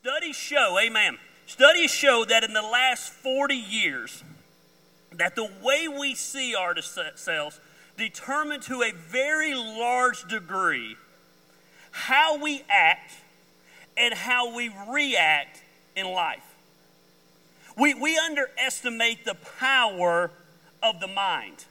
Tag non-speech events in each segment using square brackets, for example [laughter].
Studies show, amen. Studies show that in the last 40 years, that the way we see ourselves determine to a very large degree how we act and how we react in life. We, we underestimate the power of the mind.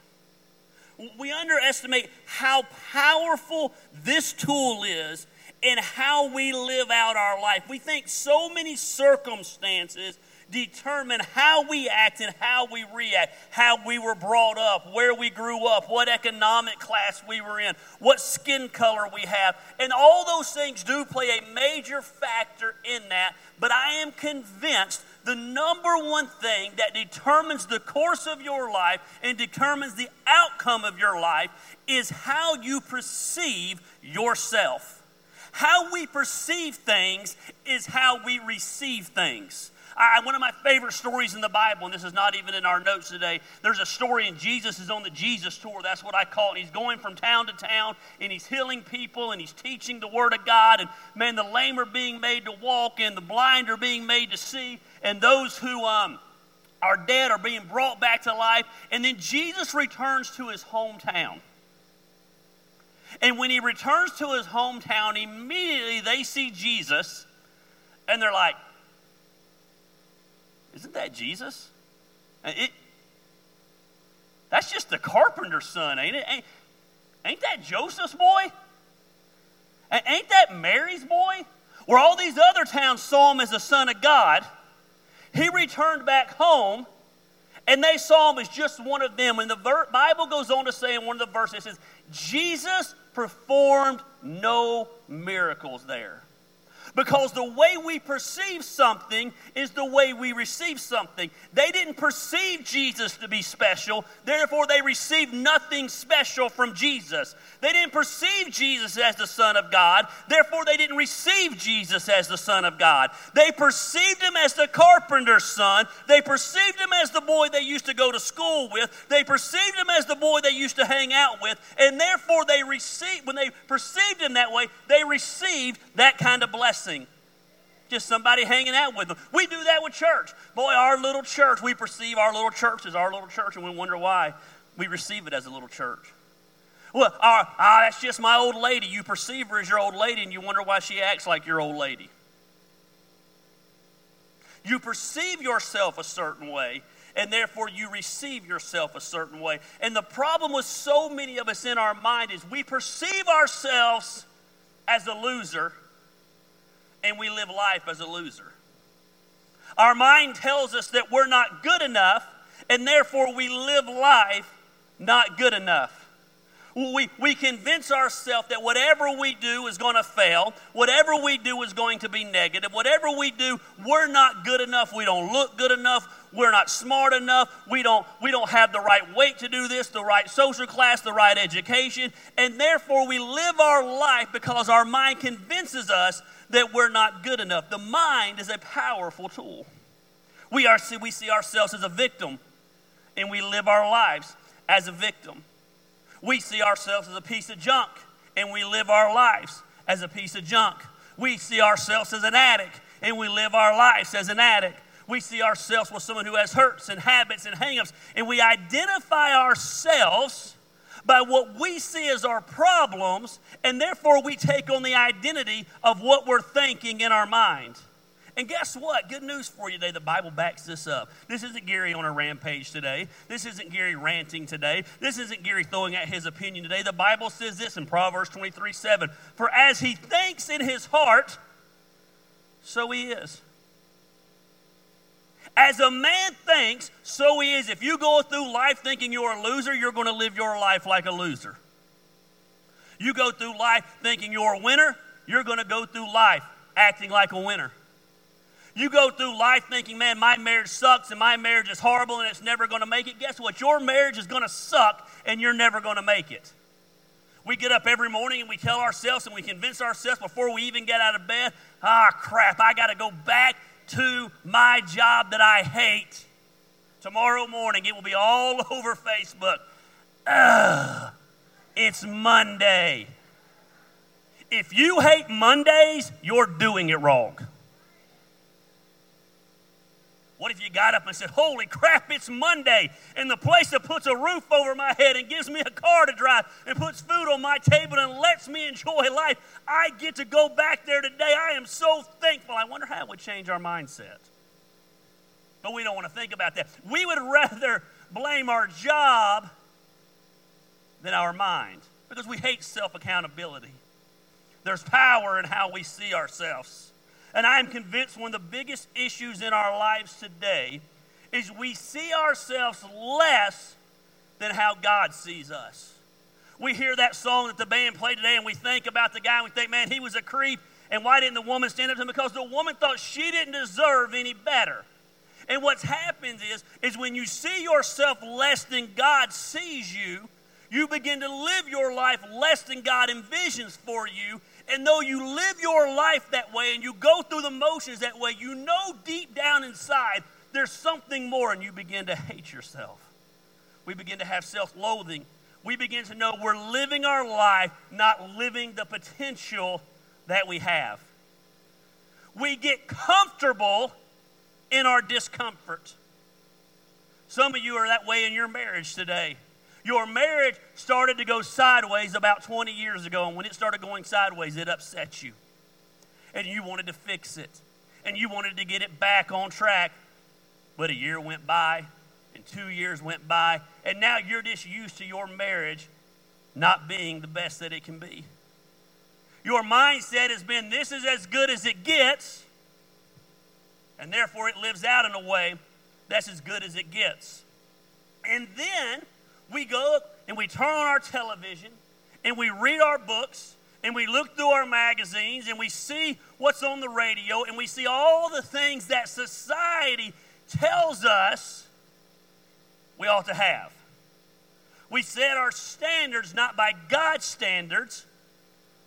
We underestimate how powerful this tool is in how we live out our life. We think so many circumstances determine how we act and how we react, how we were brought up, where we grew up, what economic class we were in, what skin color we have. And all those things do play a major factor in that. But I am convinced the number one thing that determines the course of your life and determines the outcome of your life is how you perceive yourself. How we perceive things is how we receive things. I, one of my favorite stories in the Bible, and this is not even in our notes today. There's a story, and Jesus is on the Jesus tour. That's what I call it. He's going from town to town, and he's healing people, and he's teaching the Word of God. And man, the lame are being made to walk, and the blind are being made to see, and those who um, are dead are being brought back to life. And then Jesus returns to his hometown. And when he returns to his hometown, immediately they see Jesus and they're like, Isn't that Jesus? It, that's just the carpenter's son, ain't it? Ain't, ain't that Joseph's boy? Ain't that Mary's boy? Where all these other towns saw him as the son of God, he returned back home and they saw him as just one of them. And the Bible goes on to say in one of the verses, it says, Jesus performed no miracles there. Because the way we perceive something is the way we receive something. They didn't perceive Jesus to be special, therefore, they received nothing special from Jesus. They didn't perceive Jesus as the Son of God, therefore, they didn't receive Jesus as the Son of God. They perceived him as the carpenter's son, they perceived him as the boy they used to go to school with, they perceived him as the boy they used to hang out with, and therefore, they received, when they perceived him that way, they received that kind of blessing Just somebody hanging out with them. We do that with church. Boy, our little church, we perceive our little church as our little church, and we wonder why we receive it as a little church. Well, ah, that's just my old lady. You perceive her as your old lady, and you wonder why she acts like your old lady. You perceive yourself a certain way, and therefore you receive yourself a certain way. And the problem with so many of us in our mind is we perceive ourselves as a loser and we live life as a loser. Our mind tells us that we're not good enough, and therefore we live life not good enough. We, we convince ourselves that whatever we do is going to fail, whatever we do is going to be negative, whatever we do, we're not good enough, we don't look good enough, we're not smart enough, we don't, we don't have the right weight to do this, the right social class, the right education, and therefore we live our life because our mind convinces us that we're not good enough. The mind is a powerful tool. We, are, we see ourselves as a victim, and we live our lives as a victim. We see ourselves as a piece of junk, and we live our lives as a piece of junk. We see ourselves as an addict, and we live our lives as an addict. We see ourselves with someone who has hurts and habits and hangups, and we identify ourselves by what we see as our problems, and therefore we take on the identity of what we're thinking in our mind. And guess what? Good news for you today. The Bible backs this up. This isn't Gary on a rampage today. This isn't Gary ranting today. This isn't Gary throwing out his opinion today. The Bible says this in Proverbs 23 7 For as he thinks in his heart, so he is. As a man thinks, so he is. If you go through life thinking you're a loser, you're going to live your life like a loser. You go through life thinking you're a winner, you're going to go through life acting like a winner. You go through life thinking, man, my marriage sucks and my marriage is horrible and it's never going to make it. Guess what? Your marriage is going to suck and you're never going to make it. We get up every morning and we tell ourselves and we convince ourselves before we even get out of bed, ah, crap, I got to go back to my job that I hate. Tomorrow morning, it will be all [laughs] over Facebook. Ugh, it's Monday. If you hate Mondays, you're doing it wrong. What if you got up and said, Holy crap, it's Monday, and the place that puts a roof over my head and gives me a car to drive and puts food on my table and lets me enjoy life, I get to go back there today. I am so thankful. I wonder how it would change our mindset. But we don't want to think about that. We would rather blame our job than our mind because we hate self accountability. There's power in how we see ourselves. And I am convinced one of the biggest issues in our lives today is we see ourselves less than how God sees us. We hear that song that the band played today and we think about the guy and we think, man, he was a creep. And why didn't the woman stand up to him? Because the woman thought she didn't deserve any better. And what happens is, is when you see yourself less than God sees you, you begin to live your life less than God envisions for you, and though you live your life that way and you go through the motions that way, you know deep down inside there's something more, and you begin to hate yourself. We begin to have self loathing. We begin to know we're living our life, not living the potential that we have. We get comfortable in our discomfort. Some of you are that way in your marriage today. Your marriage started to go sideways about 20 years ago, and when it started going sideways, it upset you. And you wanted to fix it, and you wanted to get it back on track. But a year went by, and two years went by, and now you're just used to your marriage not being the best that it can be. Your mindset has been this is as good as it gets, and therefore it lives out in a way that's as good as it gets. And then we go and we turn on our television and we read our books and we look through our magazines and we see what's on the radio and we see all the things that society tells us we ought to have. We set our standards not by God's standards,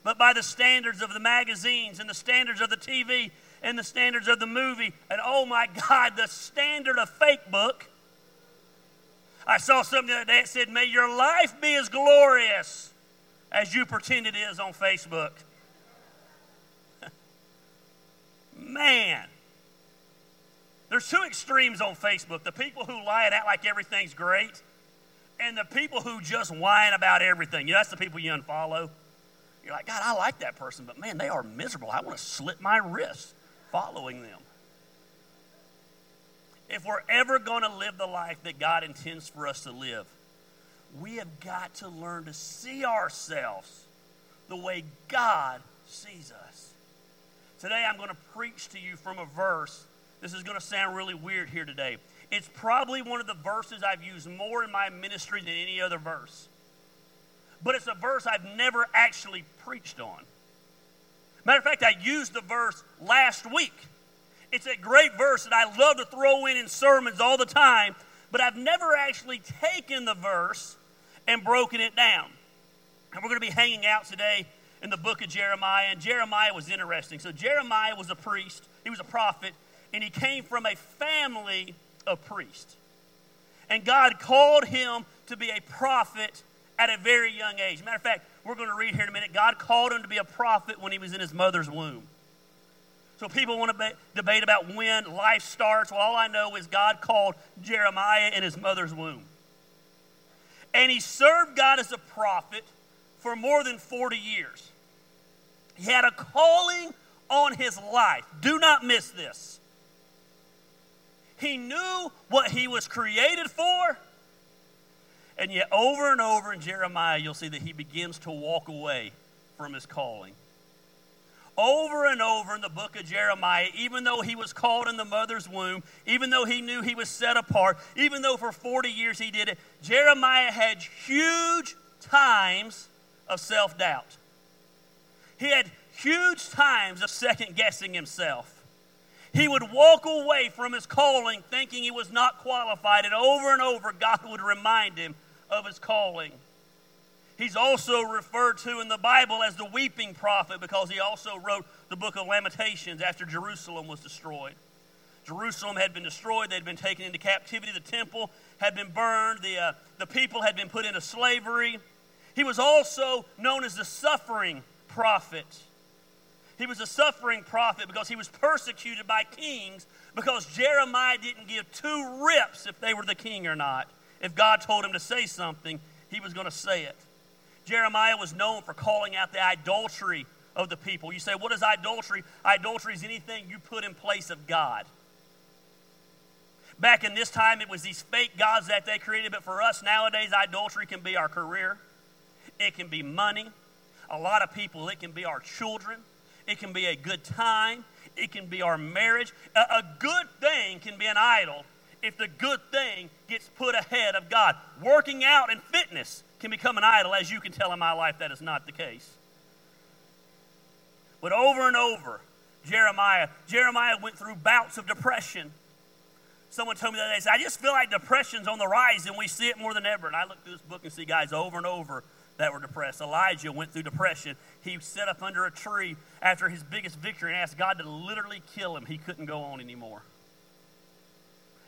but by the standards of the magazines and the standards of the TV and the standards of the movie. And oh my God, the standard of fake book I saw something the other day that said, May your life be as glorious as you pretend it is on Facebook. [laughs] Man, there's two extremes on Facebook the people who lie and act like everything's great, and the people who just whine about everything. You know, that's the people you unfollow. You're like, God, I like that person, but man, they are miserable. I want to slit my wrists following them if we're ever going to live the life that God intends for us to live, we have got to learn to see ourselves the way God sees us. Today, I'm going to preach to you from a verse. This is going to sound really weird here today. It's probably one of the verses I've used more in my ministry than any other verse. But it's a verse I've never actually preached on. Matter of fact, I used the verse last week it's a great verse that I love to throw in in sermons all the time, but I've never actually taken the verse and broken it down. And we're going to be hanging out today in the book of Jeremiah, and Jeremiah was interesting. So, Jeremiah was a priest, he was a prophet, and he came from a family of priests. And God called him to be a prophet at a very young age. Matter of fact, we're going to read here in a minute. God called him to be a prophet when he was in his mother's womb. So people want to be, debate about when life starts. Well, all I know is God called Jeremiah in his mother's womb. And he served God as a prophet for more than 40 years. He had a calling on his life. Do not miss this. He knew what he was created for. And yet, over and over in Jeremiah, you'll see that he begins to walk away from his calling over and over in the book of Jeremiah, even though he was called in the mother's womb, even though he knew he was set apart, even though for 40 years he did it, Jeremiah had huge times of self doubt. He had huge times of second guessing himself. He would walk away from his calling thinking he was not qualified, and over and over, God would remind him of his calling. He's also referred to in the Bible as the weeping prophet because he also wrote the book of Lamentations after Jerusalem was destroyed. Jerusalem had been destroyed, they'd been taken into captivity, the temple had been burned, the, uh, the people had been put into slavery. He was also known as the suffering prophet. He was a suffering prophet because he was persecuted by kings because Jeremiah didn't give two rips if they were the king or not. If God told him to say something, he was going to say it. Jeremiah was known for calling out the idolatry of the people. You say, what is idolatry? Idolatry is anything you put in place of God. Back in this time, it was these fake gods that they created, but for us nowadays, idolatry can be our career, it can be money. A lot of people, it can be our children, it can be a good time, it can be our marriage. A, a good thing can be an idol if the good thing gets put ahead of God. Working out and fitness can become an idol, as you can tell in my life, that is not the case. But over and over, Jeremiah, Jeremiah went through bouts of depression. Someone told me the other day, I just feel like depression's on the rise and we see it more than ever. And I look through this book and see guys over and over that were depressed. Elijah went through depression. He sat up under a tree after his biggest victory and asked God to literally kill him. He couldn't go on anymore.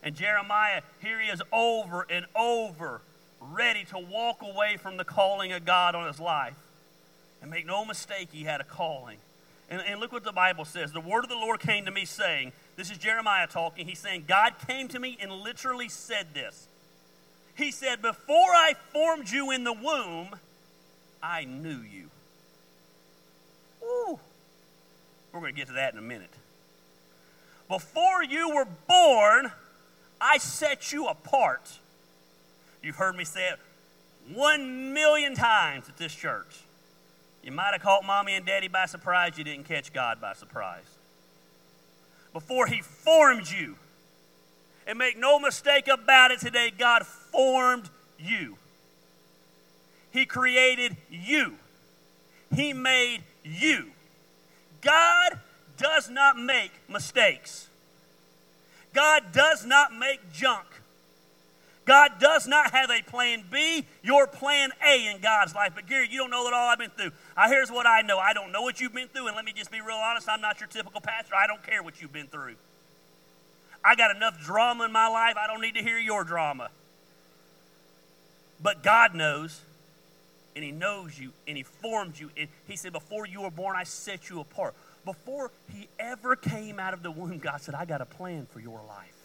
And Jeremiah, here he is over and over, ready to walk away from the calling of God on his life. And make no mistake, he had a calling. And, and look what the Bible says. The word of the Lord came to me saying, This is Jeremiah talking. He's saying, God came to me and literally said this. He said, Before I formed you in the womb, I knew you. Ooh. We're going to get to that in a minute. Before you were born, I set you apart. You've heard me say it one million times at this church. You might have caught mommy and daddy by surprise, you didn't catch God by surprise. Before He formed you, and make no mistake about it today, God formed you. He created you. He made you. God does not make mistakes. God does not make junk. God does not have a plan B, your plan A in God's life. But Gary, you don't know that all I've been through. Uh, here's what I know. I don't know what you've been through, and let me just be real honest. I'm not your typical pastor. I don't care what you've been through. I got enough drama in my life. I don't need to hear your drama. But God knows and He knows you, and He formed you. And He said, Before you were born, I set you apart. Before He ever came out of the womb, God said, I got a plan for your life.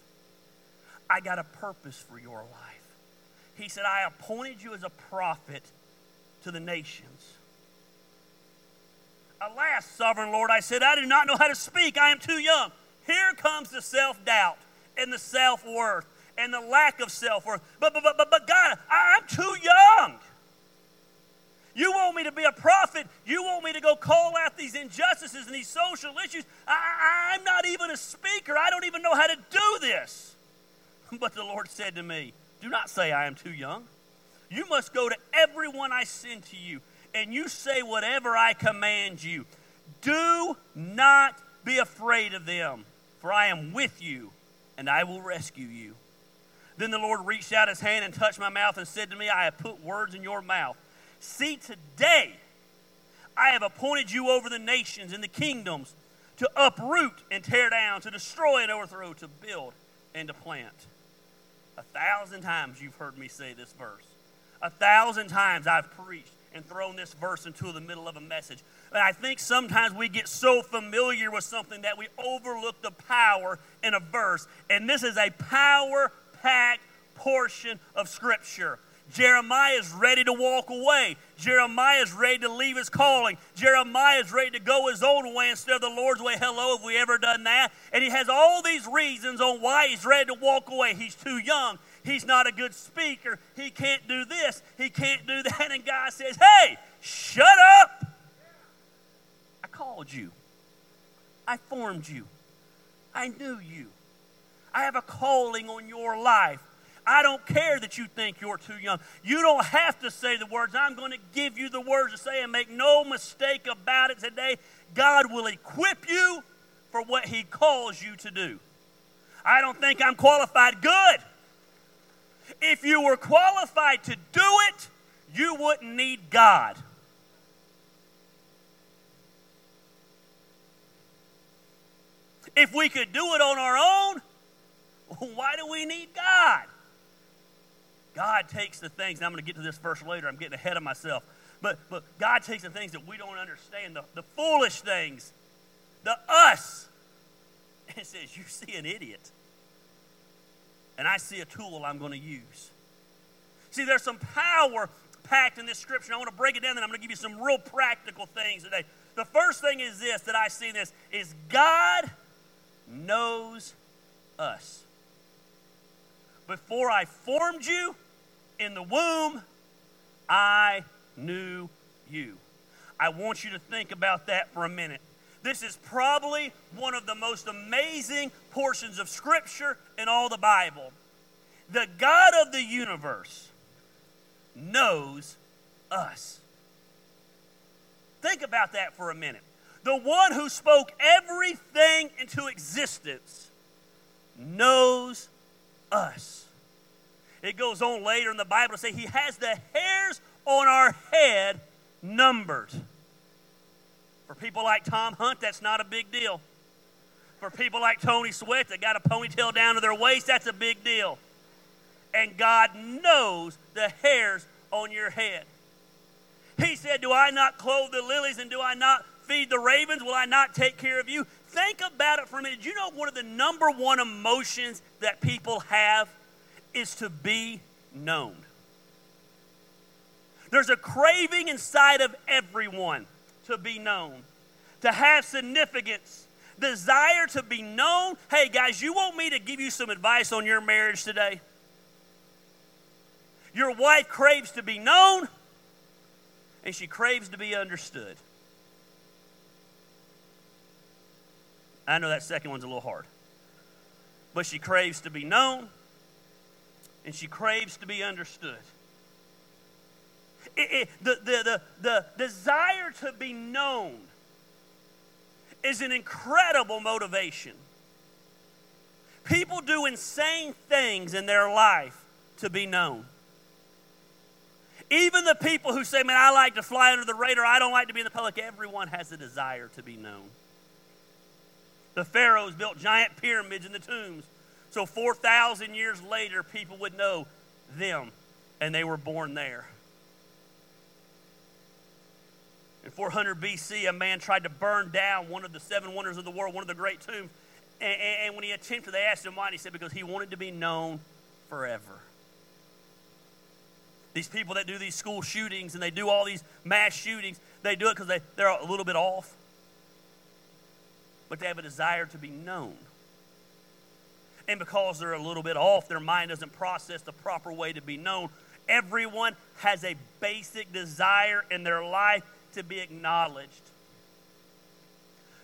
I got a purpose for your life. He said, I appointed you as a prophet to the nations. Alas, sovereign Lord, I said, I do not know how to speak. I am too young. Here comes the self doubt and the self worth and the lack of self worth. But, but, but, but, God, I'm too young. You want me to be a prophet. You want me to go call out these injustices and these social issues. I, I'm not even a speaker. I don't even know how to do this. [laughs] But the Lord said to me, Do not say I am too young. You must go to everyone I send to you, and you say whatever I command you. Do not be afraid of them, for I am with you, and I will rescue you. Then the Lord reached out his hand and touched my mouth and said to me, I have put words in your mouth See, today I have appointed you over the nations and the kingdoms to uproot and tear down, to destroy and overthrow, to build and to plant. A thousand times you've heard me say this verse. A thousand times I've preached and thrown this verse into the middle of a message. But I think sometimes we get so familiar with something that we overlook the power in a verse. And this is a power packed portion of Scripture. Jeremiah is ready to walk away. Jeremiah is ready to leave his calling. Jeremiah is ready to go his own way instead of the Lord's way. Hello, have we ever done that? And he has all these reasons on why he's ready to walk away. He's too young. He's not a good speaker. He can't do this. He can't do that. And God says, Hey, shut up. I called you. I formed you. I knew you. I have a calling on your life. I don't care that you think you're too young. You don't have to say the words. I'm going to give you the words to say and make no mistake about it today. God will equip you for what He calls you to do. I don't think I'm qualified. Good. If you were qualified to do it, you wouldn't need God. If we could do it on our own, [laughs] why do we need God? God takes the things, and I'm going to get to this verse later, I'm getting ahead of myself. But, but God takes the things that we don't understand, the, the foolish things the us. It says, You see an idiot, and I see a tool I'm going to use. See, there's some power packed in this scripture. I want to break it down, and I'm going to give you some real practical things today. The first thing is this that I see in this is God knows us. Before I formed you in the womb, I knew you. I want you to think about that for a minute. This is probably one of the most amazing portions of Scripture in all the Bible. The God of the universe knows us. Think about that for a minute. The one who spoke everything into existence knows us. It goes on later in the Bible to say he has the hairs on our head numbered. For people like Tom Hunt, that's not a big deal. For people like Tony Sweat that got a ponytail down to their waist, that's a big deal. And God knows the hairs on your head. He said, Do I not clothe the lilies and do I not feed the ravens? Will I not take care of you? Think about it for a minute. Do you know one of the number one emotions that people have is to be known? There's a craving inside of everyone to be known, to have significance, desire to be known. Hey, guys, you want me to give you some advice on your marriage today? Your wife craves to be known, and she craves to be understood. I know that second one's a little hard. But she craves to be known, and she craves to be understood. It, it, the, the, the, the desire to be known is an incredible motivation. People do insane things in their life to be known. Even the people who say, Man, I like to fly under the radar, I don't like to be in the public, everyone has a desire to be known. The pharaohs built giant pyramids in the tombs so 4,000 years later, people would know them and they were born there. In 400 BC, a man tried to burn down one of the seven wonders of the world, one of the great tombs. And, and when he attempted, they asked him why, and he said, because he wanted to be known forever. These people that do these school shootings and they do all these mass shootings, they do it because they, they're a little bit off. But they have a desire to be known. And because they're a little bit off, their mind doesn't process the proper way to be known. Everyone has a basic desire in their life to be acknowledged.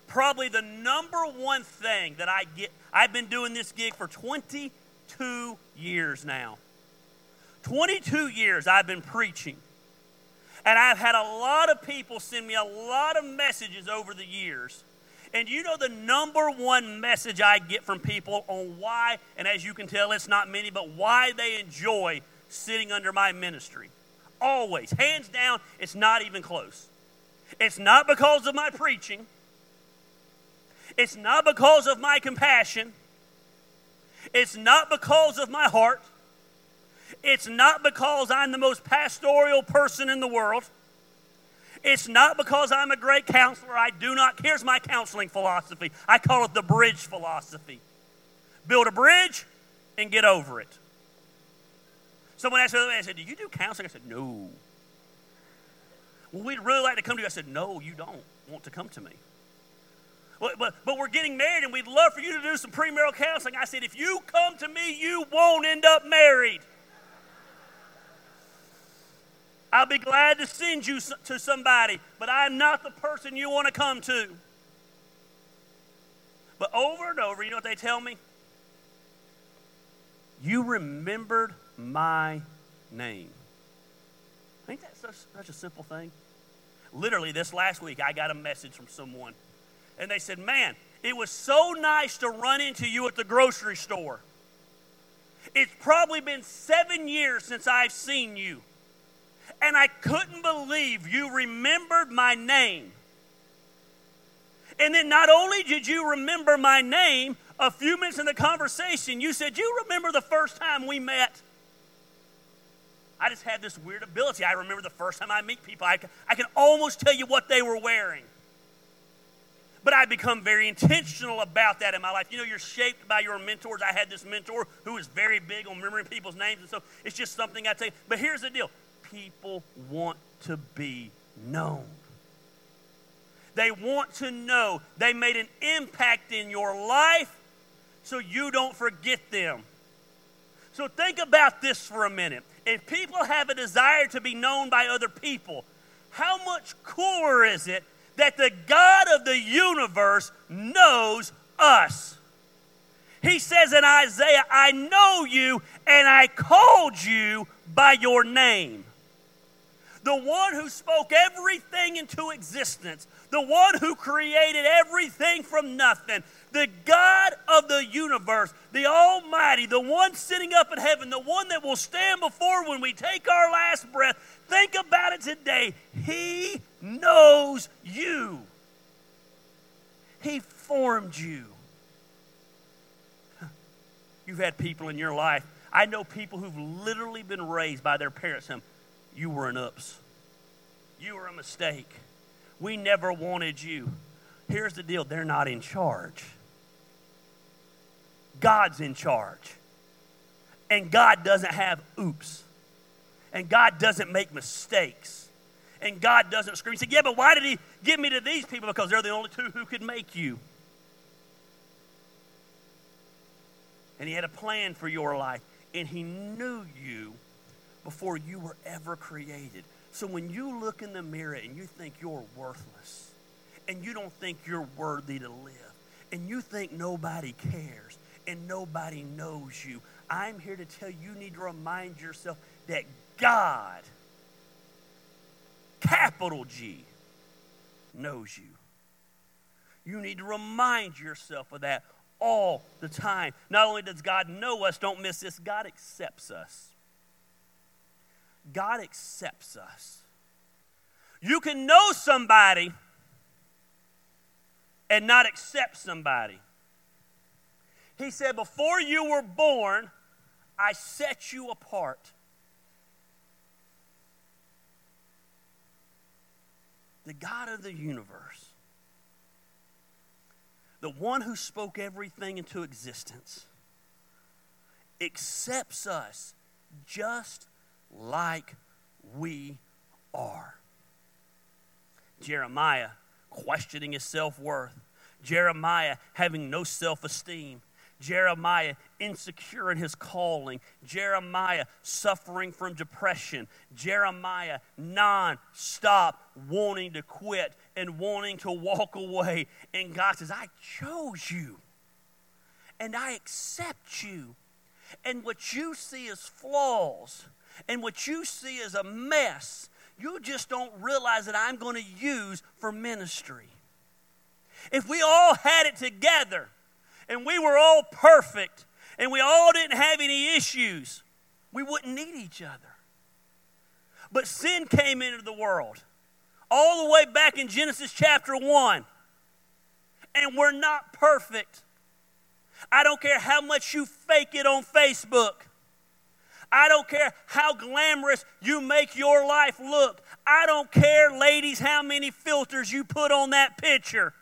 Probably the number one thing that I get, I've been doing this gig for 22 years now. 22 years I've been preaching. And I've had a lot of people send me a lot of messages over the years and you know the number one message I get from people on why, and as you can tell, it's not many, but why they enjoy sitting under my ministry? Always, hands down, it's not even close. It's not because of my preaching, it's not because of my compassion, it's not because of my heart, it's not because I'm the most pastoral person in the world. It's not because I'm a great counselor. I do not. Here's my counseling philosophy I call it the bridge philosophy build a bridge and get over it. Someone asked me I said, Do you do counseling? I said, No. Well, we'd really like to come to you. I said, No, you don't want to come to me. But, but we're getting married and we'd love for you to do some premarital counseling. I said, If you come to me, you won't end up married. I'll be glad to send you to somebody, but I'm not the person you want to come to. But over and over, you know what they tell me? You remembered my name. Ain't that such, such a simple thing? Literally, this last week, I got a message from someone, and they said, Man, it was so nice to run into you at the grocery store. It's probably been seven years since I've seen you and I couldn't believe you remembered my name. And then not only did you remember my name, a few minutes in the conversation, you said, You remember the first time we met? I just had this weird ability. I remember the first time I meet people, I can, I can almost tell you what they were wearing. but I become very intentional about that in my life. You know, you're shaped by your mentors. I had this mentor who was very big on remembering people's names, and so it's just something I take. But here's the deal people want to be known. They want to know they made an impact in your life so you don't forget them. So think about this for a minute. If people have a desire to be known by other people, how much cooler is it that the God of the universe knows us? He says in Isaiah, I know you and I called you by your name. The one who spoke everything into existence, the one who created everything from nothing, the God of the universe, the Almighty, the one sitting up in heaven, the one that will stand before when we take our last breath. Think about it today. He knows you, He formed you. You've had people in your life. I know people who've literally been raised by their parents You were an ups. You were a mistake. We never wanted you. Here's the deal they're not in charge. God's in charge. And God doesn't have oops. And God doesn't make mistakes. And God doesn't scream. Say, yeah, but why did He give me to these people? Because they're the only two who could make you. And He had a plan for your life. And He knew you before you were ever created. So when you look in the mirror and you think you're worthless, and you don't think you're worthy to live, and you think nobody cares, and nobody knows you, I'm here to tell you you need to remind yourself that God, capital G, knows you. You need to remind yourself of that all the time. Not only does God know us, don't miss this, God accepts us. God accepts us. You can know somebody and not accept somebody. He said, Before you were born, I set you apart. The God of the universe, the one who spoke everything into existence, accepts us just like we are. Jeremiah questioning his self worth, Jeremiah having no self esteem, Jeremiah insecure in his calling, Jeremiah suffering from depression, Jeremiah non stop wanting to quit and wanting to walk away. And God says, I chose you and I accept you. And what you see as flaws and what you see is a mess, you just don't realize that I'm going to use for ministry. If we all had it together and we were all perfect and we all didn't have any issues, we wouldn't need each other. But sin came into the world all the way back in Genesis chapter 1. And we're not perfect. I don't care how much you fake it on Facebook. I don't care how glamorous you make your life look. I don't care, ladies, how many filters you put on that picture.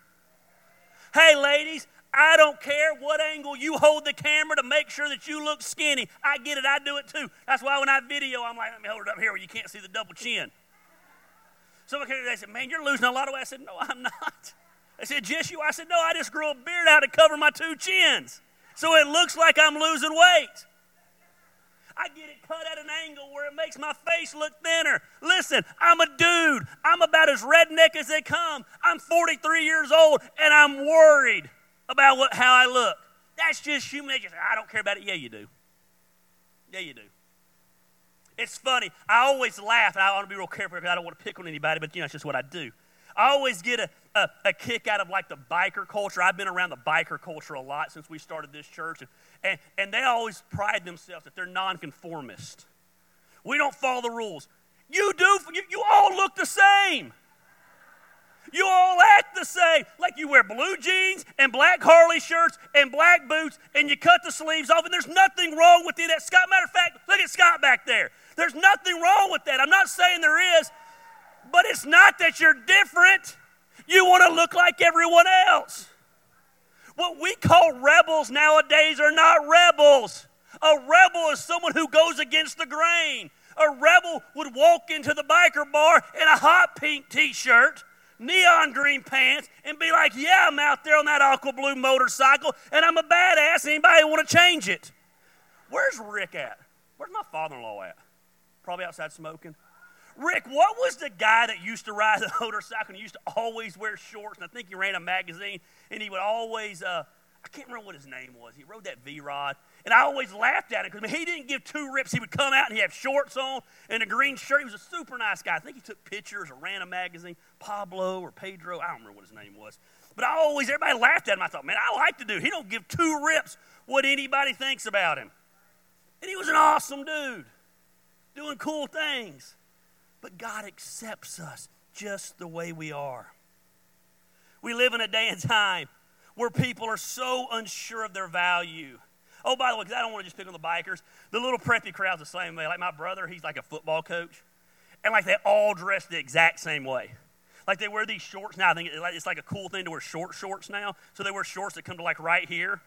Hey, ladies, I don't care what angle you hold the camera to make sure that you look skinny. I get it. I do it too. That's why when I video, I'm like, let me hold it up here where you can't see the double chin. Someone came to and said, man, you're losing a lot of weight. I said, no, I'm not. They said, just you? I said, no, I just grew a beard out to cover my two chins. So it looks like I'm losing weight. I get it cut at an angle where it makes my face look thinner. Listen, I'm a dude. I'm about as redneck as they come. I'm 43 years old and I'm worried about what, how I look. That's just human nature. I don't care about it. Yeah, you do. Yeah, you do. It's funny. I always laugh, and I want to be real careful because I don't want to pick on anybody, but you know, it's just what I do. I always get a, a, a, kick out of like the biker culture. I've been around the biker culture a lot since we started this church. And, and, and they always pride themselves that they're nonconformist. We don't follow the rules. You do, you, you all look the same. You all act the same. Like you wear blue jeans and black Harley shirts and black boots and you cut the sleeves off, and there's nothing wrong with you. That Scott, matter of fact, look at Scott back there. There's nothing wrong with that. I'm not saying there is, but it's not that you're different. You want to look like everyone else. What we call rebels nowadays are not rebels. A rebel is someone who goes against the grain. A rebel would walk into the biker bar in a hot pink t shirt, neon green pants, and be like, Yeah, I'm out there on that aqua blue motorcycle, and I'm a badass. Anybody want to change it? Where's Rick at? Where's my father in law at? Probably outside smoking. Rick, what was the guy that used to ride the [laughs] motorcycle and used to always wear shorts? And I think he ran a magazine, and he would always, uh, I can't remember what his name was. He rode that V Rod. And I always laughed at it because he didn't give two rips. He would come out and he had shorts on and a green shirt. He was a super nice guy. I think he took pictures or ran a magazine. Pablo or Pedro, I don't remember what his name was. But I always, everybody laughed at him. I thought, man, I like to do. He don't give two rips what anybody thinks about him. And he was an awesome dude, doing cool things. But God accepts us just the way we are. We live in a day and time where people are so unsure of their value. Oh, by the way, because I don't want to just pick on the bikers, the little preppy crowd's the same way. Like my brother, he's like a football coach, and like they all dress the exact same way. Like they wear these shorts now. I think it's like a cool thing to wear short shorts now. So they wear shorts that come to like right here.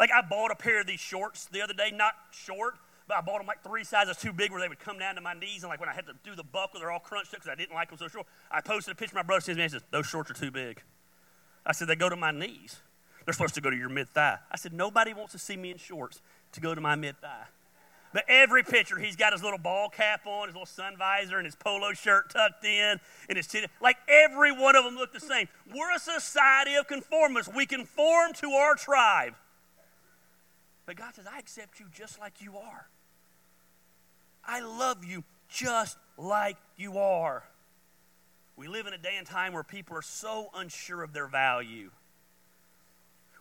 Like I bought a pair of these shorts the other day, not short, I bought them like three sizes too big where they would come down to my knees. And like when I had to do the buckle, they're all crunched up because I didn't like them so short. I posted a picture. My brother sends me and says, Those shorts are too big. I said, They go to my knees. They're supposed to go to your mid thigh. I said, Nobody wants to see me in shorts to go to my mid thigh. But every picture, he's got his little ball cap on, his little sun visor, and his polo shirt tucked in, and his like every one of them look the same. We're a society of conformists. We conform to our tribe. But God says, I accept you just like you are. I love you just like you are. We live in a day and time where people are so unsure of their value.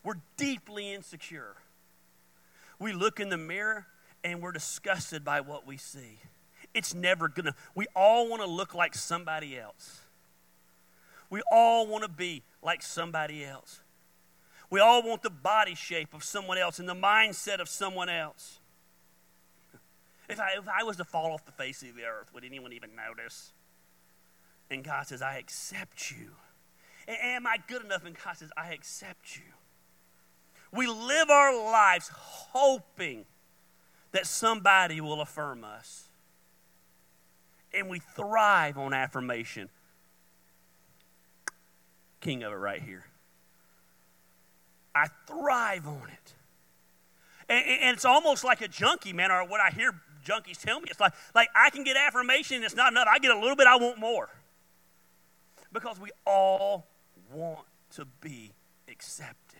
We're deeply insecure. We look in the mirror and we're disgusted by what we see. It's never gonna, we all wanna look like somebody else. We all wanna be like somebody else. We all want the body shape of someone else and the mindset of someone else. If I, if I was to fall off the face of the earth, would anyone even notice? And God says, I accept you. am I good enough? And God says, I accept you. We live our lives hoping that somebody will affirm us. And we thrive on affirmation. King of it right here. I thrive on it. And, and, it's almost like a junkie, man, or what I hear junkies tell me. It's like, like I can get affirmation, and it's not enough. I get a little bit, I want more. Because we all want to be accepted.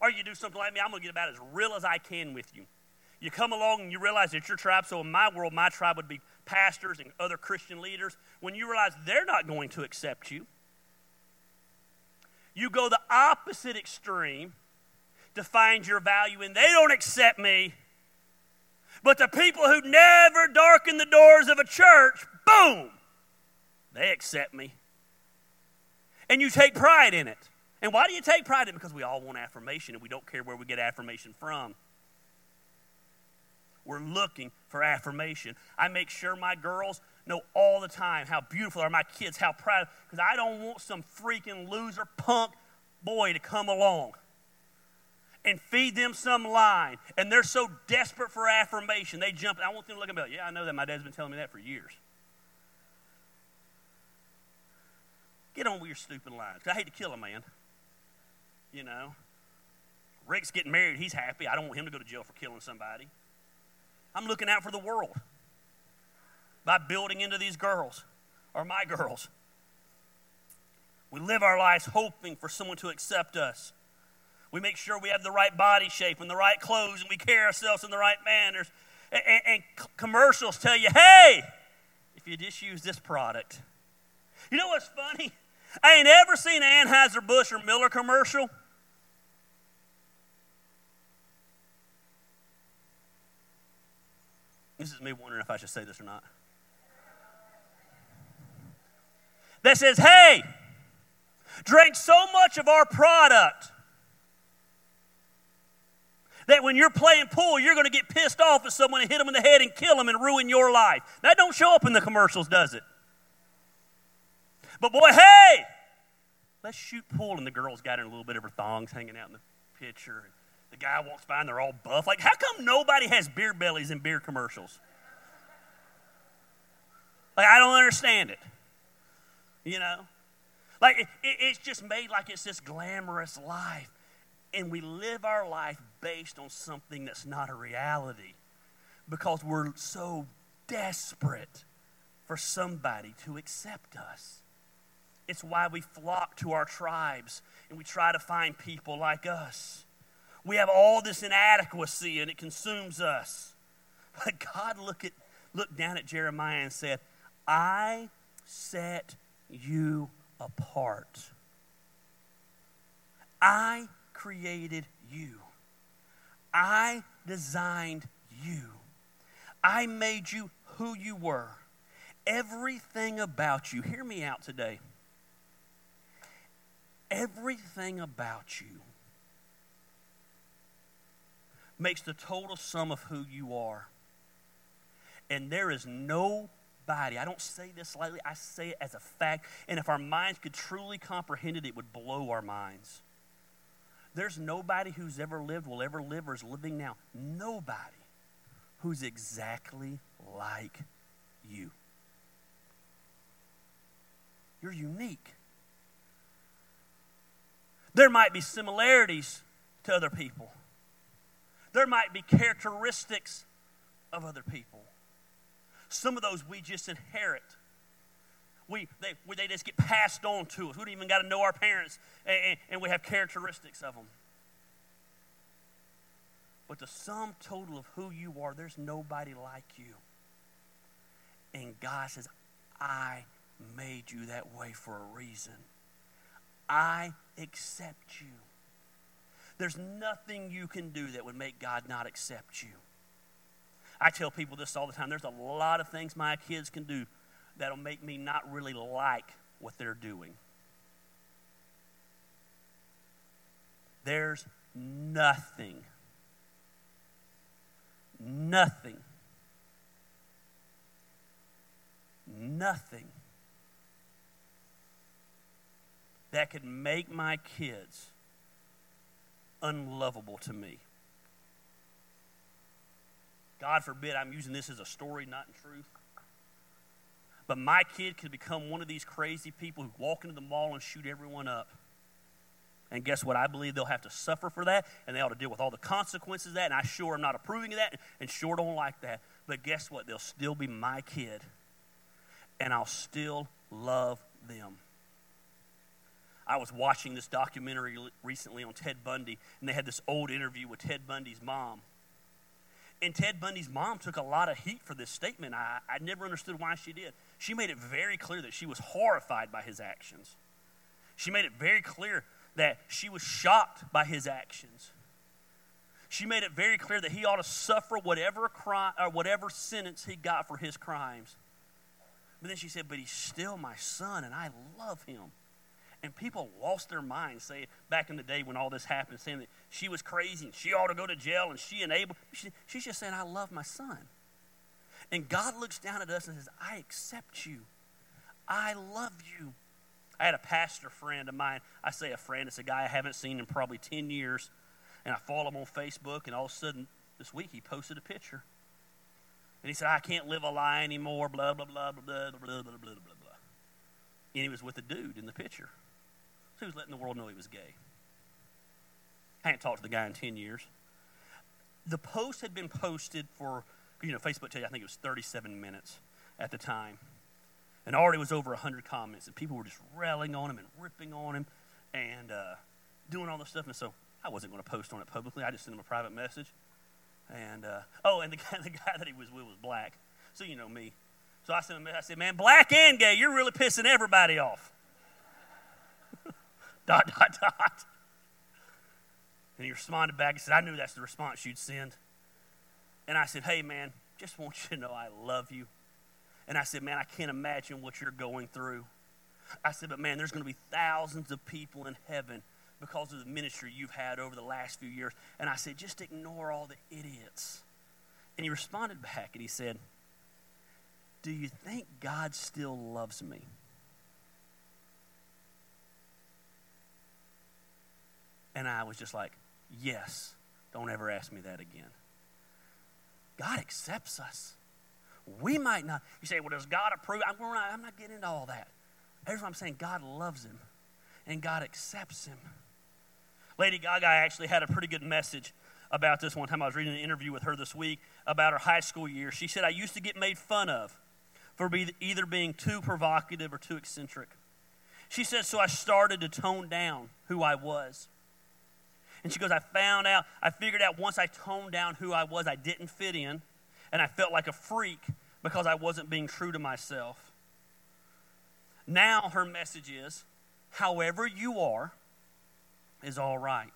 Or you do something like me, I'm going to get about as real as I can with you. You come along and you realize it's your tribe. So in my world, my tribe would be pastors and other Christian leaders. When you realize they're not going to accept you, you go the opposite extreme to find your value, and they don't accept me. But the people who never darken the doors of a church, boom, they accept me. And you take pride in it. And why do you take pride in it? Because we all want affirmation and we don't care where we get affirmation from. We're looking for affirmation. I make sure my girls know all the time how beautiful are my kids, how proud, because I don't want some freaking loser punk boy to come along and feed them some line. And they're so desperate for affirmation, they jump. I want them to look at me like, yeah, I know that. My dad's been telling me that for years. Get on with your stupid lines. I hate to kill a man. You know, Rick's getting married. He's happy. I don't want him to go to jail for killing somebody. I'm looking out for the world by building into these girls or my girls. We live our lives hoping for someone to accept us. We make sure we have the right body shape and the right clothes and we carry ourselves in the right manners. And, and, and commercials tell you, hey, if you just use this product. You know what's funny? I ain't ever seen an Anheuser-Busch or Miller commercial. This is me wondering if I should say this or not. That says, hey, drink so much of our product that when you're playing pool, you're going to get pissed off at someone and hit them in the head and kill them and ruin your life. That don't show up in the commercials, does it? But boy, hey, let's shoot pool. And the girl's got in a little bit of her thongs hanging out in the picture. And the guy walks by and they're all buff. Like, how come nobody has beer bellies in beer commercials? Like, I don't understand it. You know? Like, it, it, it's just made like it's this glamorous life. And we live our life based on something that's not a reality because we're so desperate for somebody to accept us. It's why we flock to our tribes and we try to find people like us. We have all this inadequacy and it consumes us. [laughs] But God looked, at, looked down at Jeremiah and said, I set you apart. I created you. I designed you. I made you who you were. Everything about you, hear me out today. Everything about you makes the total sum of who you are. And there is nobody, I don't say this lightly, I say it as a fact. And if our minds could truly comprehend it, it would blow our minds. There's nobody who's ever lived, will ever live, or is living now. Nobody who's exactly like you. You're unique. There might be similarities to other people. There might be characteristics of other people. Some of those we just inherit. We, they, they just get passed on to us. We don't even got to know our parents, and, and we have characteristics of them. But the sum total of who you are, there's nobody like you. And God says, I made you that way for a reason. I accept you. There's nothing you can do that would make God not accept you. I tell people this all the time. There's a lot of things my kids can do that'll make me not really like what they're doing. There's nothing, nothing, nothing that could make my kids unlovable to me. God forbid I'm using this as a story, not in truth. But my kid could become one of these crazy people who walk into the mall and shoot everyone up. And guess what? I believe they'll have to suffer for that, and they ought to deal with all the consequences of that. And I sure am not approving of that, and sure don't like that. But guess what? They'll still be my kid, and I'll still love them. I was watching this documentary recently on Ted Bundy, and they had this old interview with Ted Bundy's mom. And Ted Bundy's mom took a lot of heat for this statement. I, I never understood why she did. She made it very clear that she was horrified by his actions. She made it very clear that she was shocked by his actions. She made it very clear that he ought to suffer whatever crime or whatever sentence he got for his crimes. But then she said, "But he's still my son, and I love him." And people lost their minds, say back in the day when all this happened, saying that she was crazy and she ought to go to jail and she enabled. She, she's just saying, I love my son. And God looks down at us and says, I accept you. I love you. I had a pastor friend of mine. I say a friend, it's a guy I haven't seen in probably 10 years. And I follow him on Facebook, and all of a sudden this week he posted a picture. And he said, I can't live a lie anymore, blah, blah, blah, blah, blah, blah, blah, blah, blah, blah. And he was with a dude in the picture. Was letting the world know he was gay. I hadn't talked to the guy in 10 years. The post had been posted for, you know, Facebook tell you, I think it was 37 minutes at the time. And already was over 100 comments, and people were just railing on him and ripping on him and uh, doing all this stuff. And so I wasn't going to post on it publicly. I just sent him a private message. And, uh, oh, and the [laughs] guy, the guy that he was with was black. So you know me. So I him, I said, man, black and gay, you're really pissing everybody off dot, dot, dot. And he responded back and said, I knew that's the response you'd send. And I said, Hey, man, just want you to know I love you. And I said, Man, I can't imagine what you're going through. I said, But man, there's going to be thousands of people in heaven because of the ministry you've had over the last few years. And I said, Just ignore all the idiots. And he responded back and he said, Do you think God still loves me? And I was just like, Yes, don't ever ask me that again. God accepts us. We might not. You say, well, does God approve? I'm, not, I'm not getting into all that. Here's what I'm saying God loves him, and God accepts him. Lady Gaga actually had a pretty good message about this one time. I was reading an interview with her this week about her high school years. She said, I used to get made fun of for either being too provocative or too eccentric. She said, so I started to tone down who I was. And she goes, I found out, I figured out once I toned down who I was, I didn't fit in, and I felt like a freak because I wasn't being true to myself. Now her message is, however you are is all right.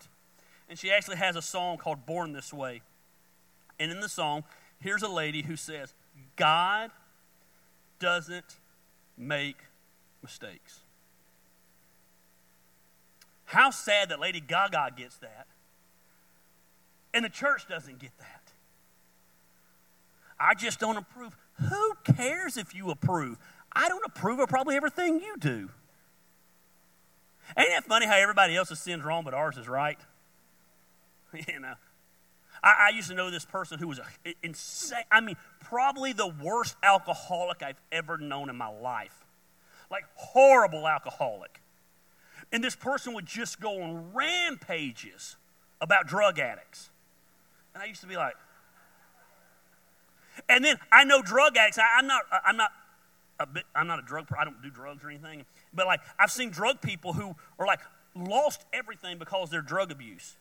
And she actually has a song called Born This Way. And in the song, here's a lady who says, God doesn't make mistakes. How sad that Lady Gaga gets that, and the church doesn't get that. I just don't approve. Who cares if you approve? I don't approve of probably everything you do. Ain't it funny how everybody else's sin's wrong, but ours is right? [laughs] you know. I, I, used to know this person who was a, insane, I mean, probably the worst alcoholic I've ever known in my life. Like, horrible alcoholic. And this person would just go on rampages about drug addicts. And I used to be like, and then I know drug addicts. I, am not, I'm not, a bit, I'm not a drug. I don't do drugs or anything. But like, I've seen drug people who are like lost everything because their drug abuse.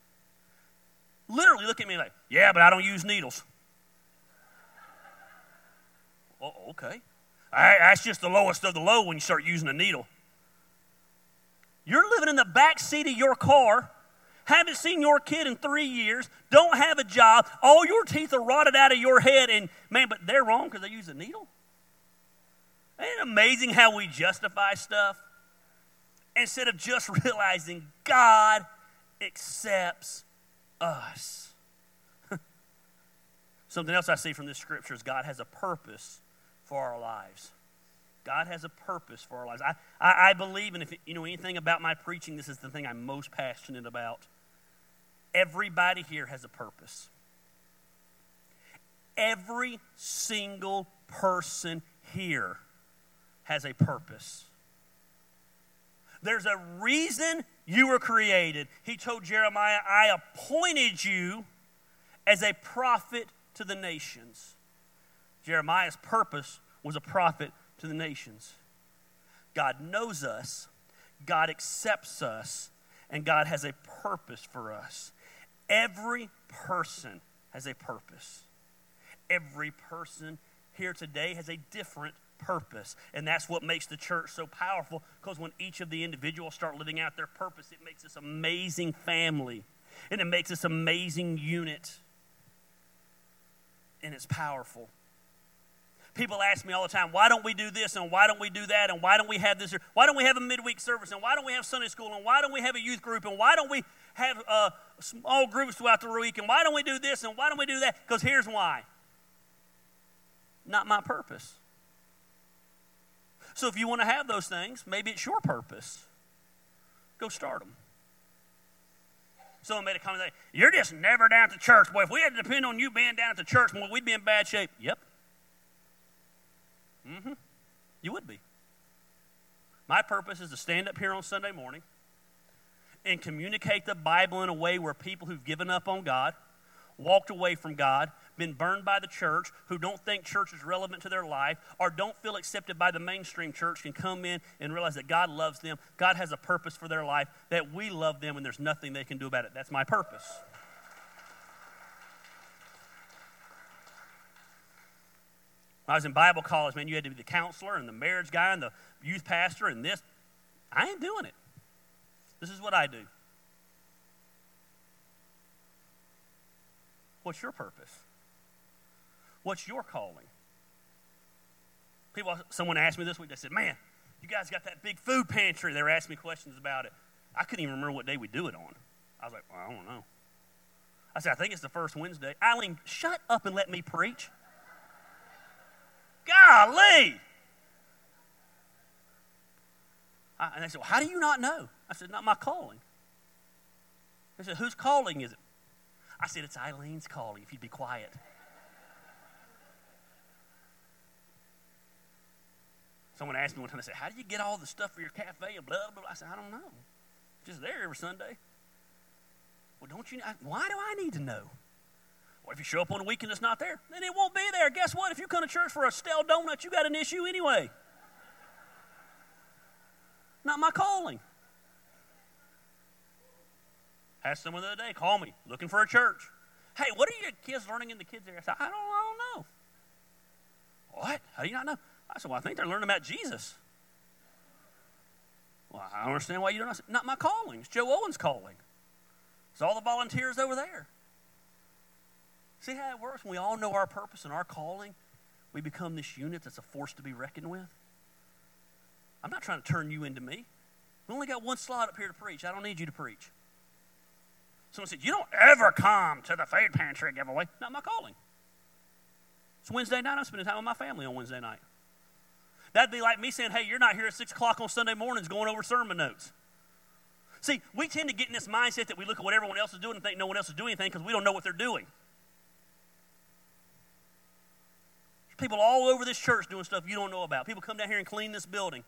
Literally look at me like, yeah, but I don't use needles. Oh, okay. I, that's just the lowest of the low when you start using a needle. You're living in the back seat of your car, haven't seen your kid in three years, don't have a job, all your teeth are rotted out of your head, and man, but they're wrong because they use a needle? Ain't it amazing how we justify stuff? Instead of just [laughs] realizing God accepts us. [laughs] Something else I see from this scripture is God has a purpose for our lives. God has a purpose for our lives. I, I, I believe, and if you know anything about my preaching, this is the thing I'm most passionate about. Everybody here has a purpose. Every single person here has a purpose. There's a reason you were created. He told Jeremiah, I appointed you as a prophet to the nations. Jeremiah's purpose was a prophet to the nations. God knows us, God accepts us, and God has a purpose for us. Every person has a purpose. Every person here today has a different purpose. And that's what makes the church so powerful because when each of the individuals start living out their purpose, it makes this amazing family and it makes this amazing unit. And it's powerful people ask me all the time, why don't we do this and why don't we do that and why don't we have this? Or why don't we have a midweek service and why don't we have Sunday school and why don't we have a youth group and why don't we have uh, small groups throughout the week and why don't we do this and why don't we do that? Because here's why. Not my purpose. So if you want to have those things, maybe it's your purpose. Go start them. Someone made a comment, you're just never down at the church. Boy, if we had to depend on you being down at the church, we'd be in bad shape. Yep. Mm-hmm. You would be. My purpose is to stand up here on Sunday morning and communicate the Bible in a way where people who've given up on God, walked away from God, been burned by the church, who don't think church is relevant to their life, or don't feel accepted by the mainstream church can come in and realize that God loves them, God has a purpose for their life, that we love them, and there's nothing they can do about it. That's my purpose. When I was in Bible college, man, you had to be the counselor and the marriage guy and the youth pastor and this. I ain't doing it. This is what I do. What's your purpose? What's your calling? People, someone asked me this week, they said, Man, you guys got that big food pantry. They were asking me questions about it. I couldn't even remember what day we do it on. I was like, well, I don't know. I said, I think it's the first Wednesday. Eileen, shut up and let me preach. Golly. I, and they said, well, How do you not know? I said, Not my calling. They said, Whose calling is it? I said, It's Eileen's calling, if you'd be quiet. Someone asked me one time, I said, How do you get all the stuff for your cafe and blah, blah, blah? I said, I don't know. Just there every Sunday. Well, don't you? Why do I need to know? If you show up on a weekend it's not there, then it won't be there. Guess what? If you come to church for a stale donut, you got an issue anyway. Not my calling. Asked someone the other day, call me, looking for a church. Hey, what are your kids learning in the kids area? I said, I don't, I don't know. What? How do you not know? I said, Well, I think they're learning about Jesus. Well, I don't understand why you don't. Not my calling. It's Joe Owen's calling. It's all the volunteers over there. See how it works? When we all know our purpose and our calling, we become this unit that's a force to be reckoned with. I'm not trying to turn you into me. We only got one slot up here to preach. I don't need you to preach. Someone said, You don't ever come to the food pantry giveaway. Not my calling. It's Wednesday night. I'm spending time with my family on Wednesday night. That'd be like me saying, Hey, you're not here at 6 o'clock on Sunday mornings going over sermon notes. See, we tend to get in this mindset that we look at what everyone else is doing and think no one else is doing anything because we don't know what they're doing. People all over this church doing stuff you don't know about. People come down here and clean this building.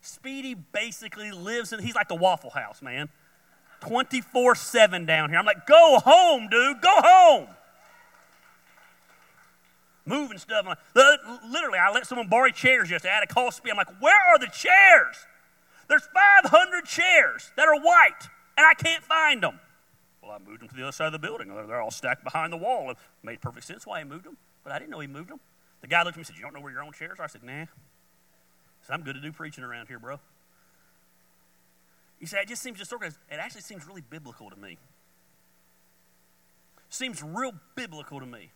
Speedy basically lives in, he's like the Waffle House, man. 24 7 down here. I'm like, go home, dude, go home. Moving stuff. Like, uh, literally, I let someone borrow chairs just to add a cost speed. I'm like, where are the chairs? There's 500 chairs that are white, and I can't find them. Well, I moved them to the other side of the building. They're all stacked behind the wall. It made perfect sense why he moved them, but I didn't know he moved them. The guy looked at me and said, You don't know where your own chairs are? I said, Nah. I said, I'm good to do preaching around here, bro. He said, It just seems disorganized. It actually seems really biblical to me. Seems real biblical to me.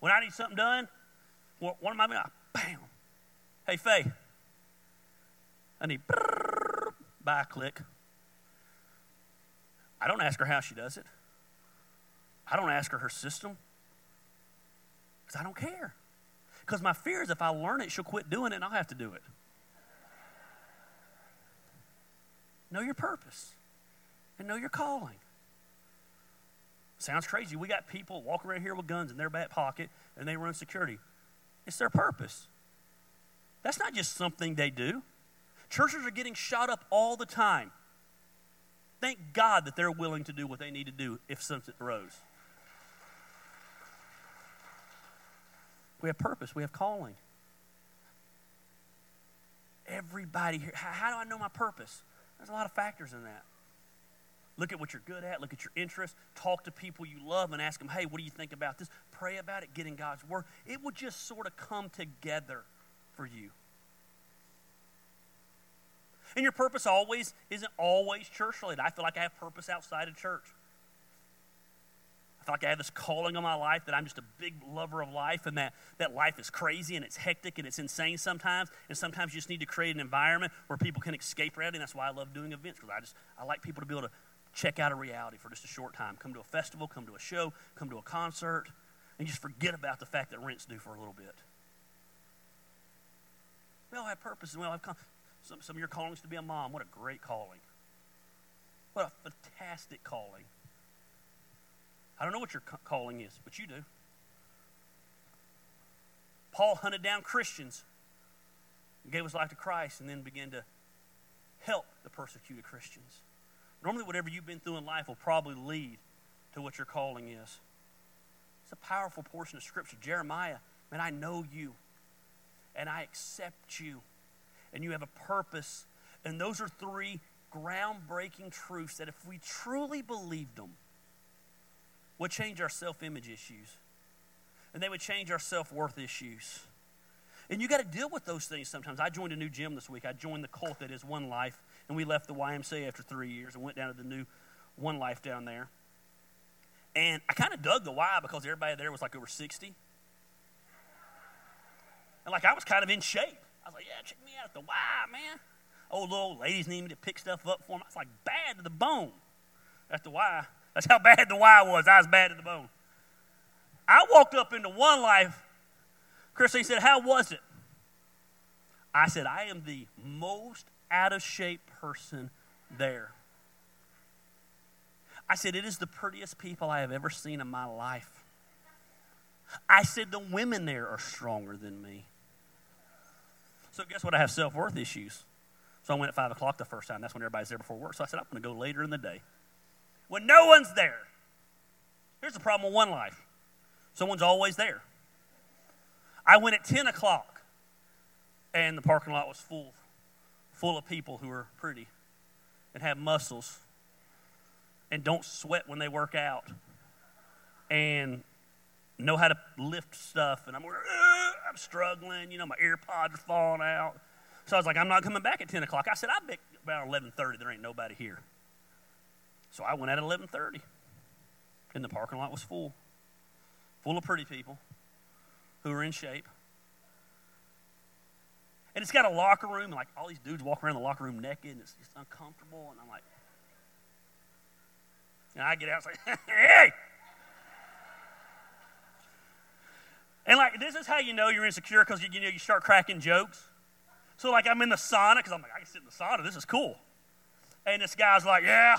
When I need something done, one of my men, bam. Hey, Faye, I need by click. I don't ask her how she does it. I don't ask her her system because I don't care. Because my fear is if I learn it, she'll quit doing it and I'll have to do it. Know your purpose and know your calling. Sounds crazy. We got people walking around here with guns in their back pocket and they run security. It's their purpose. That's not just something they do. Churches are getting shot up all the time. Thank God that they're willing to do what they need to do if something arose. We have purpose, we have calling. Everybody here, how, how do I know my purpose? There's a lot of factors in that. Look at what you're good at, look at your interests, talk to people you love and ask them, hey, what do you think about this? Pray about it, get in God's Word. It will just sort of come together for you. And your purpose always isn't always church related. I feel like I have purpose outside of church feel like I have this calling on my life that I'm just a big lover of life and that, that life is crazy and it's hectic and it's insane sometimes. And sometimes you just need to create an environment where people can escape reality. And that's why I love doing events because I just I like people to be able to check out a reality for just a short time. Come to a festival, come to a show, come to a concert, and just forget about the fact that rent's due for a little bit. We all have purpose and we all have con- some, some of your callings to be a mom. What a great calling. What a fantastic calling. I don't know what your calling is, but you do. Paul hunted down Christians, gave his life to Christ, and then began to help the persecuted Christians. Normally, whatever you've been through in life will probably lead to what your calling is. It's a powerful portion of Scripture. Jeremiah, man, I know you, and I accept you, and you have a purpose. And those are three groundbreaking truths that if we truly believed them, would change our self image issues. And they would change our self worth issues. And you got to deal with those things sometimes. I joined a new gym this week. I joined the cult that is One Life, and we left the YMCA after three years and went down to the new One Life down there. And I kind of dug the Y because everybody there was like over 60. And like I was kind of in shape. I was like, yeah, check me out at the Y, man. Old little ladies need me to pick stuff up for them. I was like bad to the bone at the Y. That's how bad the Y was. I was bad to the bone. I walked up into one life. Christine said, How was it? I said, I am the most out of shape person there. I said, It is the prettiest people I have ever seen in my life. I said, The women there are stronger than me. So, guess what? I have self worth issues. So, I went at 5 o'clock the first time. That's when everybody's there before work. So, I said, I'm going to go later in the day when no one's there. Here's the problem with one life someone's always there. I went at 10 o'clock, and the parking lot was full, full of people who are pretty and have muscles and don't sweat when they work out and know how to lift stuff. And I'm, I'm struggling. You know, my ear pods are falling out. So I was like, I'm not coming back at 10 o'clock. I said, I bet about 11.30 there ain't nobody here. So I went at 11.30, and the parking lot was full, full of pretty people who are in shape. And it's got a locker room, and like all these dudes walk around the locker room naked, and it's just uncomfortable. And I'm like, and I get out and [laughs] say, hey! And like, this is how you know you're insecure because you, you, know, you start cracking jokes. So like, I'm in the sauna because I'm like, I can sit in the sauna. This is cool. And this guy's like, yeah,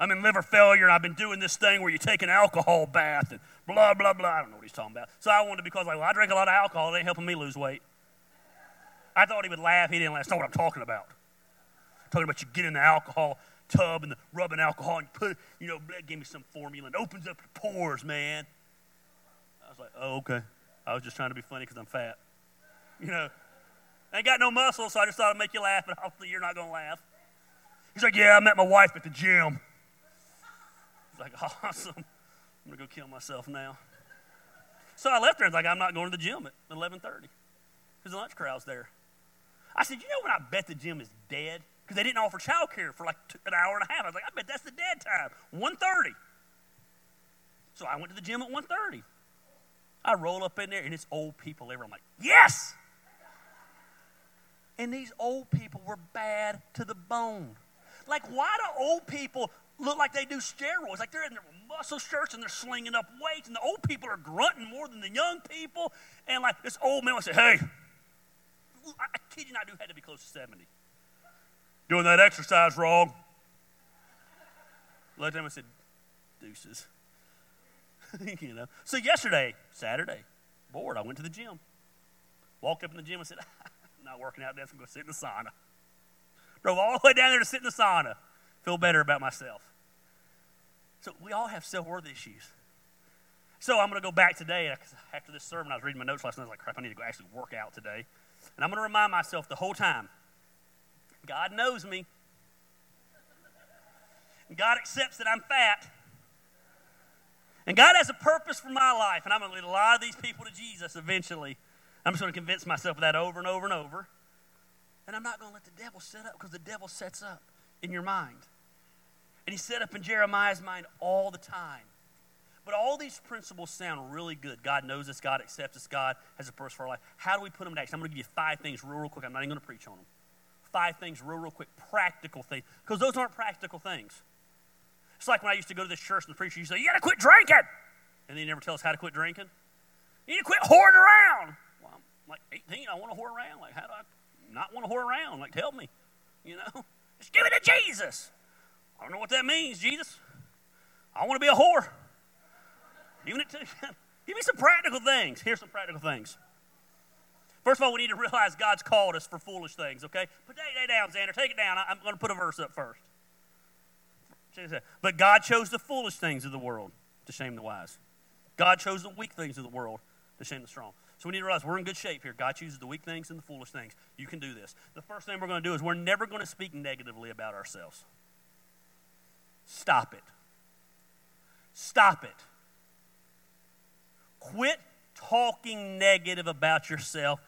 I'm in liver failure and I've been doing this thing where you take an alcohol bath and blah, blah, blah. I don't know what he's talking about. So I wanted to, because like, well, I drink a lot of alcohol. It ain't helping me lose weight. I thought he would laugh. He didn't laugh. That's not what I'm talking about. I'm talking about you get in the alcohol tub and the rubbing alcohol and put, you know, give me some formula and opens up your pores, man. I was like, oh, okay. I was just trying to be funny because I'm fat. [laughs] You know, I ain't got no muscle, so I just thought I'd make you laugh, but hopefully you're not going to laugh. He's like, yeah, I met my wife at the gym. He's like, [laughs] awesome. I'm going to go kill myself now. So I left there and was like, I'm not going to the gym at 11.30 because the lunch crowd's there. I said, you know when I bet the gym is dead? because they didn't offer childcare for like an hour and a half. I was like, I bet that's the dead time, 1.30. So I went to the gym at 1.30. I roll up in there, and it's old people everywhere. I'm like, yes! And these old people were bad to the bone. Like, why do old people look like they do steroids? Like they're in their muscle shirts and they're slinging up weights, and the old people are grunting more than the young people. And like this old man would say, hey, I kid you not, dude had to be close to 70 doing that exercise wrong. Let them I said, deuces. [laughs] you know. So yesterday, Saturday, bored, I went to the gym. Walked up in the gym and said, [laughs] I'm not working out today, I'm to sit in the sauna. Drove all the way down there to sit in the sauna. Feel better about myself. So we all have self-worth issues. So I'm going to go back today. After this sermon, I was reading my notes last night. I was like, crap, I need to go actually work out today. And I'm going to remind myself the whole time God knows me. God accepts that I'm fat. And God has a purpose for my life, and I'm going to lead a lot of these people to Jesus eventually. I'm just going to convince myself of that over and over and over. And I'm not going to let the devil set up because the devil sets up in your mind. And he set up in Jeremiah's mind all the time. But all these principles sound really good. God knows us, God accepts us, God has a purpose for our life. How do we put them into action? I'm going to give you five things real, real quick. I'm not even going to preach on them five things real, real quick. Practical things. Because those aren't practical things. It's like when I used to go to this church and the preacher used to say, You got to quit drinking. And then he never tell us how to quit drinking. You need to quit whoring around. Well, I'm like 18, I want to whore around. Like, how do I not want to whore around? Like, tell me. You know? Just give it to Jesus. I don't know what that means, Jesus. I want to be a whore. It to [laughs] Give me some practical things. Here's some practical things. First of all, we need to realize God's called us for foolish things, okay? Put that down, Xander. Take it down. I'm going to put a verse up first. But God chose the foolish things of the world to shame the wise. God chose the weak things of the world to shame the strong. So we need to realize we're in good shape here. God chooses the weak things and the foolish things. You can do this. The first thing we're going to do is we're never going to speak negatively about ourselves. Stop it. Stop it. Quit talking negative about yourself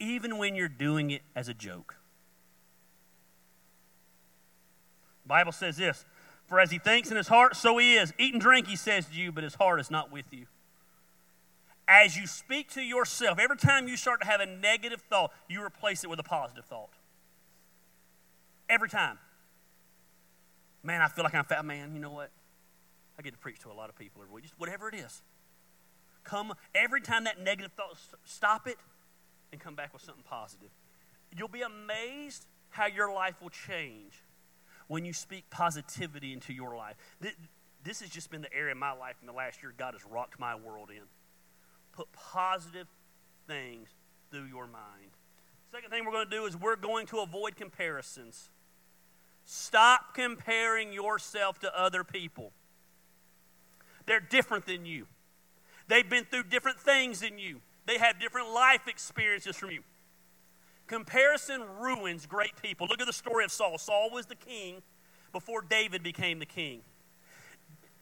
even when you're doing it as a joke. The Bible says this For as he thinks in his heart, so he is. Eat and drink, he says to you, but his heart is not with you. As you speak to yourself, every time you start to have a negative thought, you replace it with a positive thought. Every time. Man, I feel like I'm fat. Man, you know what? I get to preach to a lot of people every week. Just whatever it is. Come every time that negative thought, stop it and come back with something positive. You'll be amazed how your life will change when you speak positivity into your life. this has just been the area of my life in the last year God has rocked my world in. Put positive things through your mind. Second thing we're going to do is we're going to avoid comparisons. Stop comparing yourself to other people. They're different than you. They've been through different things than you. They have different life experiences from you. Comparison ruins great people. Look at the story of Saul. Saul was the king before David became the king.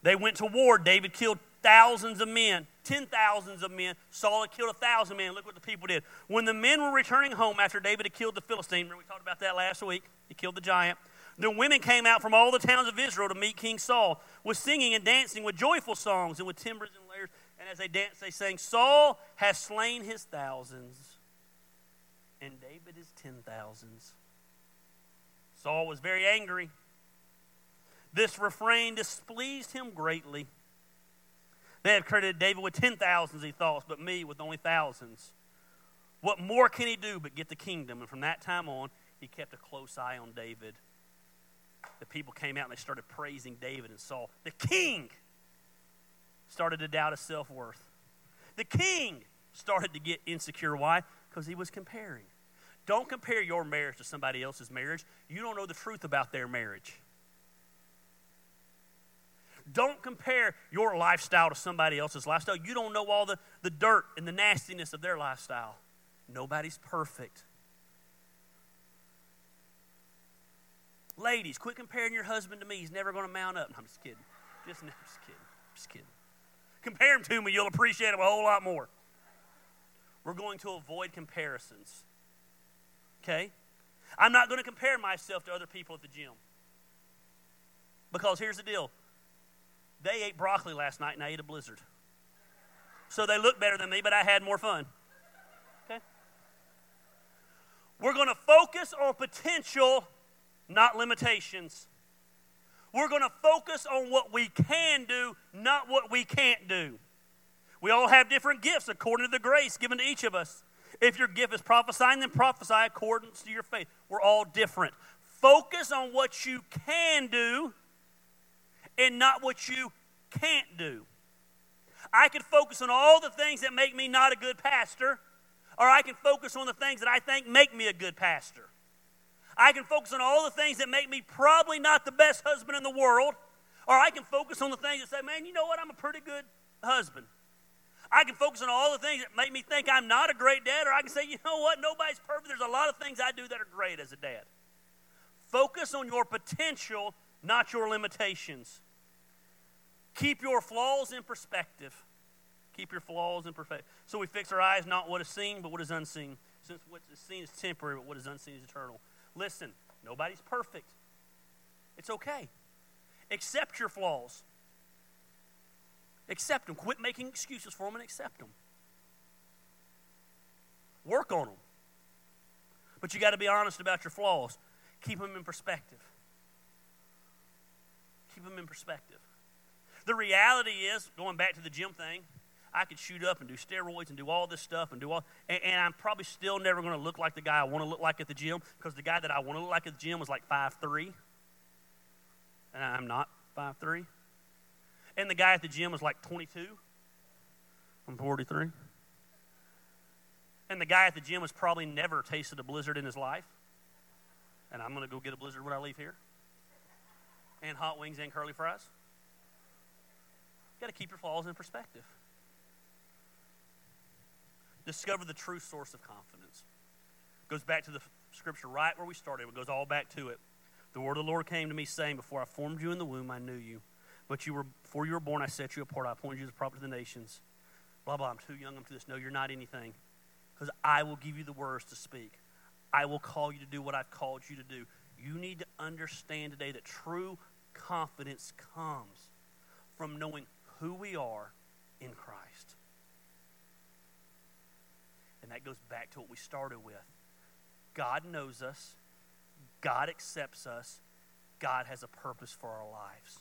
They went to war. David killed thousands of men, ten thousands of men. Saul had killed a thousand men. Look what the people did. When the men were returning home after David had killed the Philistine, remember we talked about that last week? He killed the giant. The women came out from all the towns of Israel to meet King Saul with singing and dancing with joyful songs and with timbrels and lyres. And as they danced, they sang, Saul has slain his thousands, and David his ten thousands. Saul was very angry. This refrain displeased him greatly. They have credited David with ten thousands, he thought, but me with only thousands. What more can he do but get the kingdom? And from that time on, he kept a close eye on David. The people came out and they started praising David and Saul. The king started to doubt his self worth. The king started to get insecure. Why? Because he was comparing. Don't compare your marriage to somebody else's marriage. You don't know the truth about their marriage. Don't compare your lifestyle to somebody else's lifestyle. You don't know all the, the dirt and the nastiness of their lifestyle. Nobody's perfect. Ladies, quit comparing your husband to me. He's never going to mount up. No, I'm just kidding. Just, just kidding. Just kidding. Compare him to me. You'll appreciate him a whole lot more. We're going to avoid comparisons. Okay? I'm not going to compare myself to other people at the gym. Because here's the deal they ate broccoli last night and I ate a blizzard. So they look better than me, but I had more fun. Okay? We're going to focus on potential, not limitations. We're going to focus on what we can do, not what we can't do. We all have different gifts according to the grace given to each of us. If your gift is prophesying, then prophesy according to your faith. We're all different. Focus on what you can do and not what you can't do. I can focus on all the things that make me not a good pastor, or I can focus on the things that I think make me a good pastor. I can focus on all the things that make me probably not the best husband in the world, or I can focus on the things that say, man, you know what, I'm a pretty good husband. I can focus on all the things that make me think I'm not a great dad, or I can say, you know what, nobody's perfect. There's a lot of things I do that are great as a dad. Focus on your potential, not your limitations. Keep your flaws in perspective. Keep your flaws in perspective. So we fix our eyes not what is seen, but what is unseen. Since what is seen is temporary, but what is unseen is eternal. Listen, nobody's perfect. It's okay. Accept your flaws. Accept them. Quit making excuses for them and accept them. Work on them. But you got to be honest about your flaws. Keep them in perspective. Keep them in perspective. The reality is, going back to the gym thing, I could shoot up and do steroids and do all this stuff and do all, and, and I'm probably still never going to look like the guy I want to look like at the gym because the guy that I want to look like at the gym was like five three, and I'm not five three, and the guy at the gym was like 22. I'm 43. And the guy at the gym has probably never tasted a blizzard in his life. And I'm going to go get a blizzard when I leave here. And hot wings and curly fries. You've got to keep your flaws in perspective. Discover the true source of confidence. Goes back to the scripture right where we started. It goes all back to it. The word of the Lord came to me saying, Before I formed you in the womb, I knew you. But you were before you were born, I set you apart. I appointed you as a prophet to the nations. Blah, blah. I'm too young. I'm to this. No, you're not anything. Because I will give you the words to speak. I will call you to do what I've called you to do. You need to understand today that true confidence comes from knowing who we are in Christ. And that goes back to what we started with. God knows us, God accepts us, God has a purpose for our lives.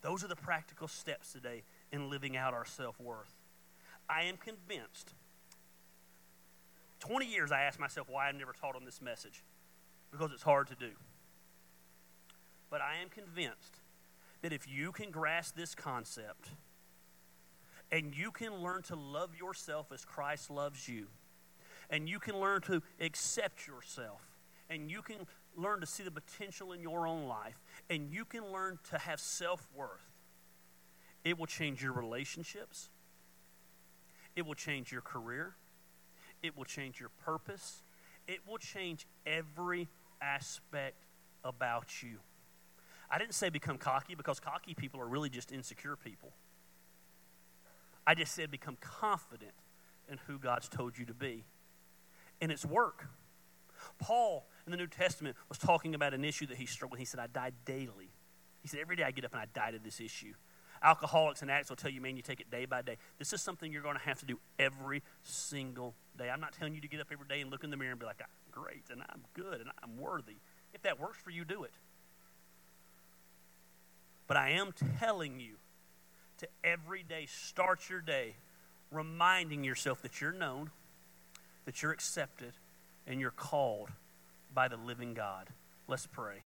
Those are the practical steps today in living out our self worth. I am convinced. 20 years I asked myself why I never taught on this message because it's hard to do. But I am convinced that if you can grasp this concept and you can learn to love yourself as Christ loves you, and you can learn to accept yourself, and you can learn to see the potential in your own life, and you can learn to have self worth, it will change your relationships, it will change your career, it will change your purpose, it will change every aspect about you. I didn't say become cocky because cocky people are really just insecure people. I just said become confident in who God's told you to be. And it's work. Paul in the New Testament was talking about an issue that he struggled with. He said, I die daily. He said, Every day I get up and I die to this issue. Alcoholics and addicts will tell you, man, you take it day by day. This is something you're going to have to do every single day. I'm not telling you to get up every day and look in the mirror and be like, I'm great and I'm good and I'm worthy. If that works for you, do it. But I am telling you to every day start your day reminding yourself that you're known, that you're accepted, and you're called by the living God. Let's pray.